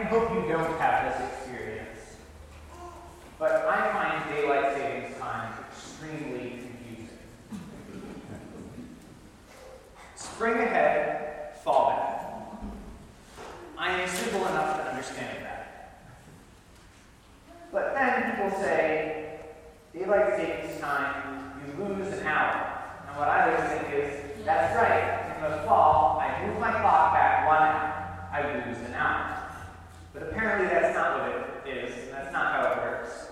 I hope you don't have this experience. But I find daylight savings time extremely confusing. Spring ahead, fall back. I am simple enough to understand that. But then people say, daylight savings time, you lose an hour. And what I always think is, that's right. In the fall, I move my clock back one hour. I lose an hour. But apparently that's not what it is, that's not how it works.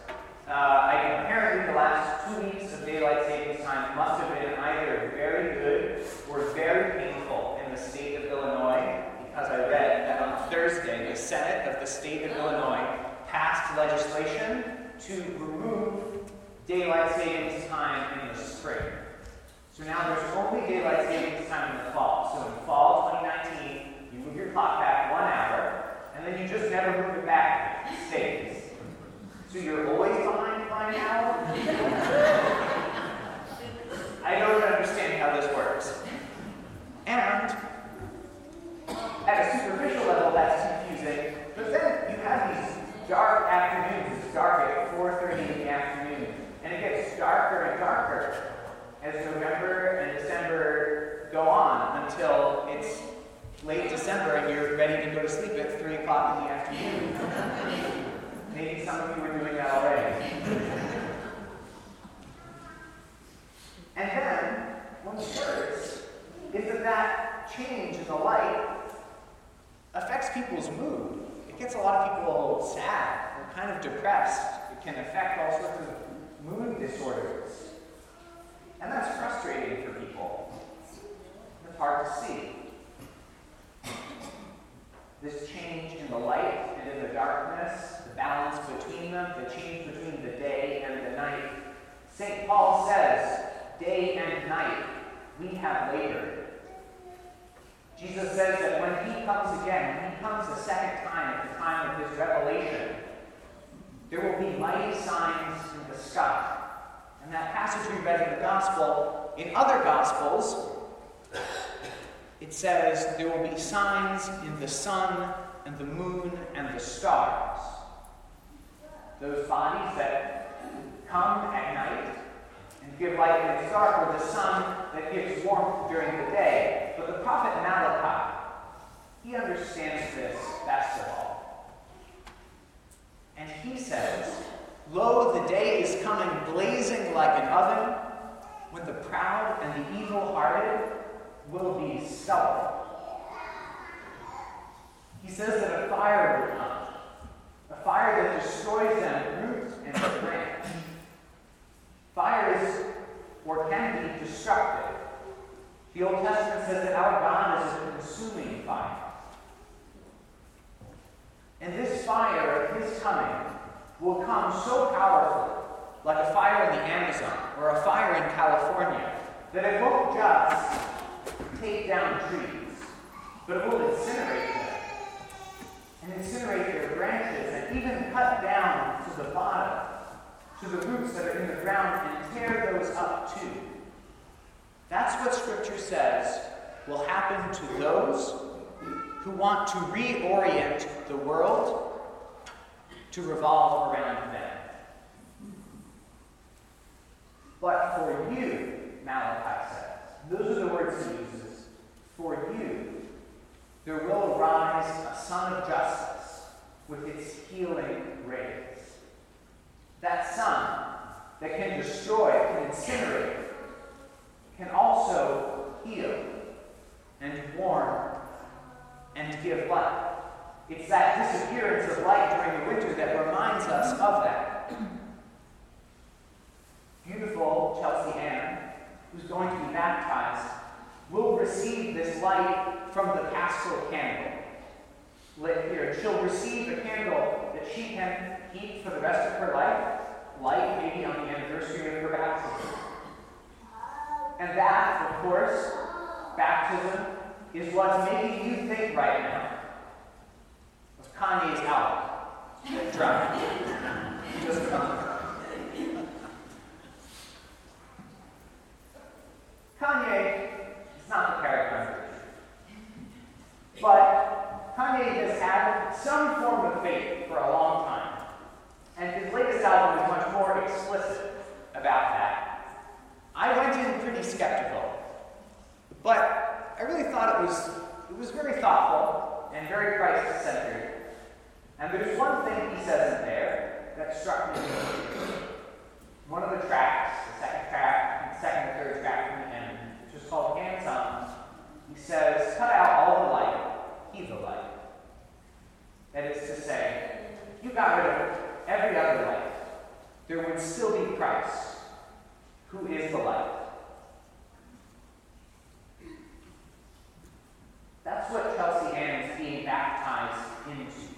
Uh, apparently the last two weeks of daylight savings time must have been either very good or very painful in the state of Illinois, because I read that on Thursday, the Senate of the state of Illinois passed legislation to remove daylight savings time in the spring. So now there's only daylight savings time in the fall. So in fall 2019, you move your clock back one hour, and then you just never move it back. It stays. So you're always behind by hour? I don't understand how this works. And at a superficial level, that's confusing. But then you have these dark afternoons. It's dark at 4.30 in the afternoon. And it gets darker and darker as November and December go on until it's late December and you're ready to go to sleep at 3 o'clock in the afternoon. Maybe some of you are doing that already. and then, what's worse is that that change in the light affects people's mood. It gets a lot of people sad or kind of depressed. It can affect all sorts of mood disorders. And that's frustrating for people. It's hard to see. This change in the light and in the darkness, the balance between between the day and the night. St. Paul says, day and night, we have labored. Jesus says that when he comes again, when he comes a second time at the time of his revelation, there will be mighty signs in the sky. And that passage we read in the gospel, in other gospels, it says there will be signs in the sun and the moon and the stars. Those bodies that come at night and give light in the dark, or the sun that gives warmth during the day. But the prophet Malachi, he understands this best of all. And he says, Lo, the day is coming blazing like an oven, when the proud and the evil hearted will be stubble. He says that a fire will come, a fire that destroys them root and branch. Fire is or can be destructive. The Old Testament says that our God is a consuming fire. And this fire of his coming will come so powerfully, like a fire in the Amazon or a fire in California, that it won't just take down trees, but it will incinerate and incinerate their branches and even cut down to the bottom, to the roots that are in the ground and tear those up too. That's what Scripture says will happen to those who want to reorient the world to revolve around them. But for you, Malachi says, those are the words he uses. For you, there will a sun of justice with its healing rays. That sun that can destroy, can incinerate, can also heal and warm and give life. It's that disappearance of light during the winter that reminds us of that. Beautiful Chelsea Ann, who's going to be baptized, will receive this light from the paschal candle lit here. She'll receive a candle that she can keep for the rest of her life, light maybe on the anniversary of her baptism. And that, of course, baptism is what's making you think right now. Kanye's out. Dry. Just come. Kanye is not the character. But Kanye has had some form of faith for a long time, and his latest album is much more explicit about that. I went in pretty skeptical, but I really thought it was, it was very thoughtful and very Christ-centered. And there's one thing he says in there that struck me. One of the tracks, the second track, second and third track from the end, which is called Hands On, he says, cut out all the light, he the light. That is to say, you got rid of every other light. There would still be Christ, who is the light. That's what Chelsea Ann is being baptized into.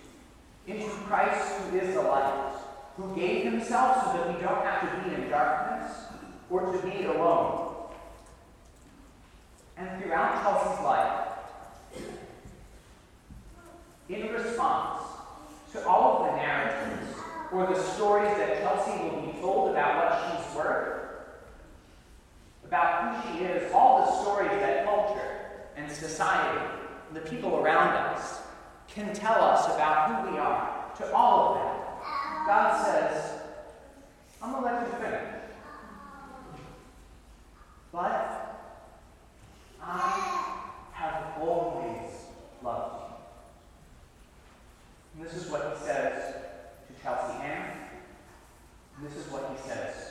Into Christ, who is the light, who gave himself so that we don't have to be in darkness or to be alone. And throughout Chelsea's life, in response to all of the narratives or the stories that Chelsea will be told about what she's worth, about who she is, all the stories that culture and society, and the people around us, can tell us about who we are, to all of that, God says, I'm going to let you finish. But I have always loved you. And this is what he says to Chelsea Ann. And this is what he says